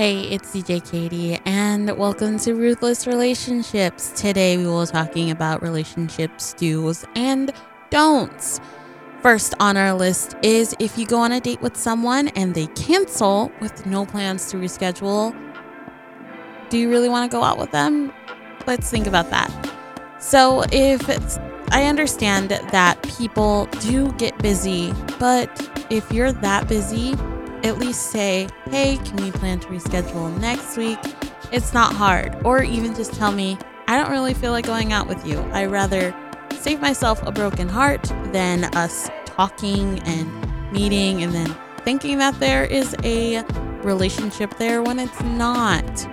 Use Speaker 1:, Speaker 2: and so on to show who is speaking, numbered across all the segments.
Speaker 1: Hey, it's DJ Katie, and welcome to Ruthless Relationships. Today we will be talking about relationships do's and don'ts. First on our list is if you go on a date with someone and they cancel with no plans to reschedule, do you really want to go out with them? Let's think about that. So, if I understand that people do get busy, but if you're that busy, at least say, hey, can we plan to reschedule next week? It's not hard. Or even just tell me, I don't really feel like going out with you. I rather save myself a broken heart than us talking and meeting and then thinking that there is a relationship there when it's not.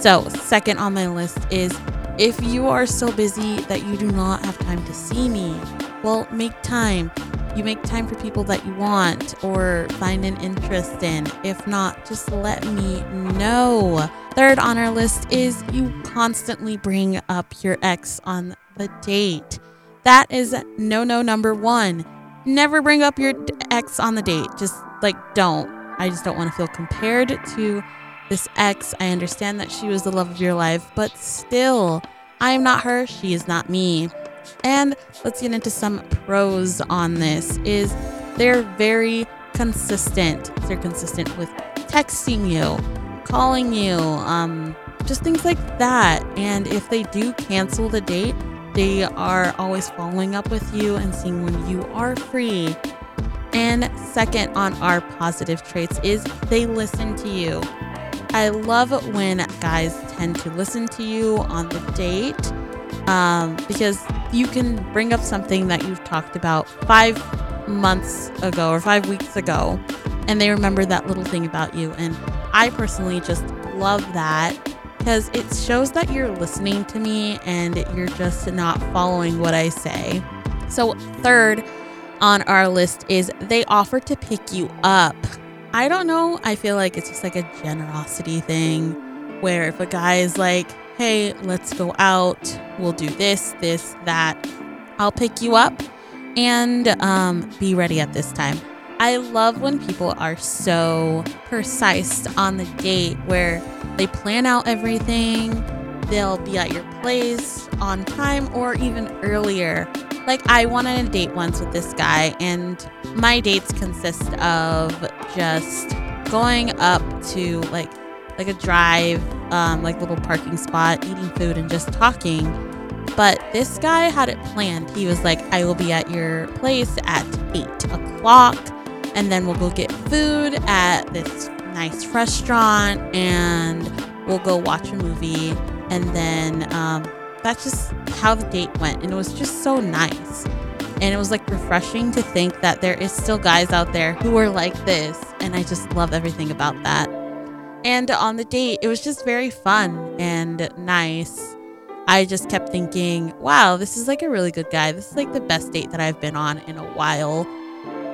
Speaker 1: So, second on my list is if you are so busy that you do not have time to see me, well, make time you make time for people that you want or find an interest in. If not, just let me know. Third on our list is you constantly bring up your ex on the date. That is no no number one. Never bring up your ex on the date. Just like don't. I just don't want to feel compared to this ex. I understand that she was the love of your life, but still, I am not her. She is not me. And let's get into some pros on this is they're very consistent. They're consistent with texting you, calling you, um, just things like that. And if they do cancel the date, they are always following up with you and seeing when you are free. And second on our positive traits is they listen to you. I love when guys tend to listen to you on the date um, because you can bring up something that you've talked about five months ago or five weeks ago, and they remember that little thing about you. And I personally just love that because it shows that you're listening to me and you're just not following what I say. So, third on our list is they offer to pick you up. I don't know. I feel like it's just like a generosity thing where if a guy is like, hey, let's go out. We'll do this, this, that. I'll pick you up and um, be ready at this time. I love when people are so precise on the date where they plan out everything, they'll be at your place on time or even earlier. Like, I went on a date once with this guy, and my dates consist of just going up to like like a drive, um, like little parking spot, eating food and just talking. But this guy had it planned. He was like, I will be at your place at eight o'clock, and then we'll go get food at this nice restaurant, and we'll go watch a movie. And then um, that's just how the date went. And it was just so nice. And it was like refreshing to think that there is still guys out there who are like this. And I just love everything about that. And on the date, it was just very fun and nice. I just kept thinking, wow, this is like a really good guy. This is like the best date that I've been on in a while.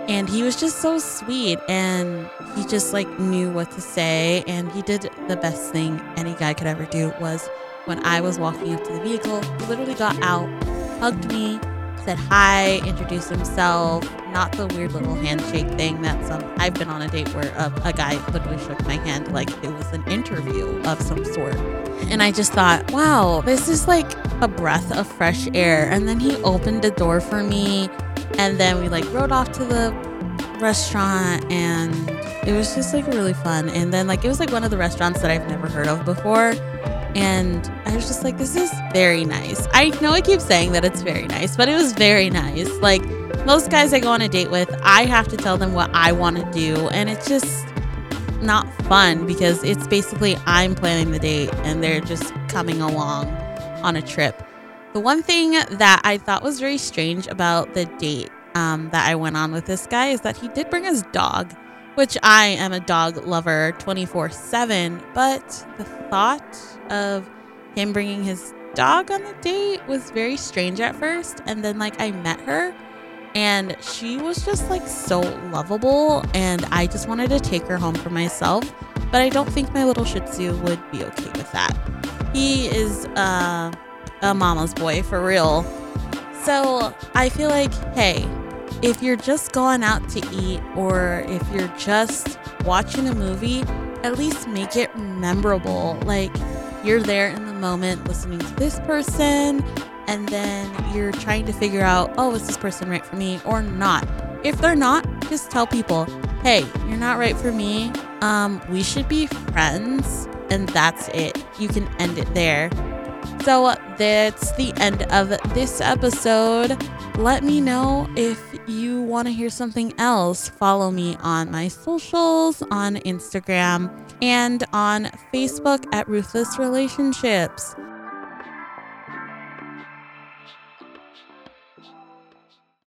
Speaker 1: And he was just so sweet and he just like knew what to say and he did the best thing any guy could ever do was when I was walking up to the vehicle, he literally got out, hugged me, said hi, introduced himself, not the weird little handshake thing that some I've been on a date where a, a, guy literally shook my hand like it was an interview of some sort. And I just thought, wow, this is like a breath of fresh air. And then he opened the door for me and then we like rode off to the restaurant and it was just like really fun. And then like it was like one of the restaurants that I've never heard of before and I was just like, this is very nice. I know I keep saying that it's very nice, but it was very nice. Like most guys I go on a date with, I have to tell them what I want to do. And it's just not fun because it's basically I'm planning the date and they're just coming along on a trip. The one thing that I thought was very strange about the date um, that I went on with this guy is that he did bring his dog which I am a dog lover 24 7. But the thought of him bringing his dog on the date was very strange at first. And then, like, I met her and she was just like so lovable. And I just wanted to take her home for myself. But I don't think my little Shih Tzu would be okay with that. He is uh, a mama's boy for real. So I feel like, hey, if you're just going out to eat or if you're just watching a movie, at least make it memorable. Like you're there in the moment listening to this person, and then you're trying to figure out, oh, is this person right for me or not? If they're not, just tell people, hey, you're not right for me. Um, we should be friends, and that's it. You can end it there. So that's the end of this episode. Let me know if you want to hear something else. Follow me on my socials, on Instagram, and on Facebook at Ruthless Relationships.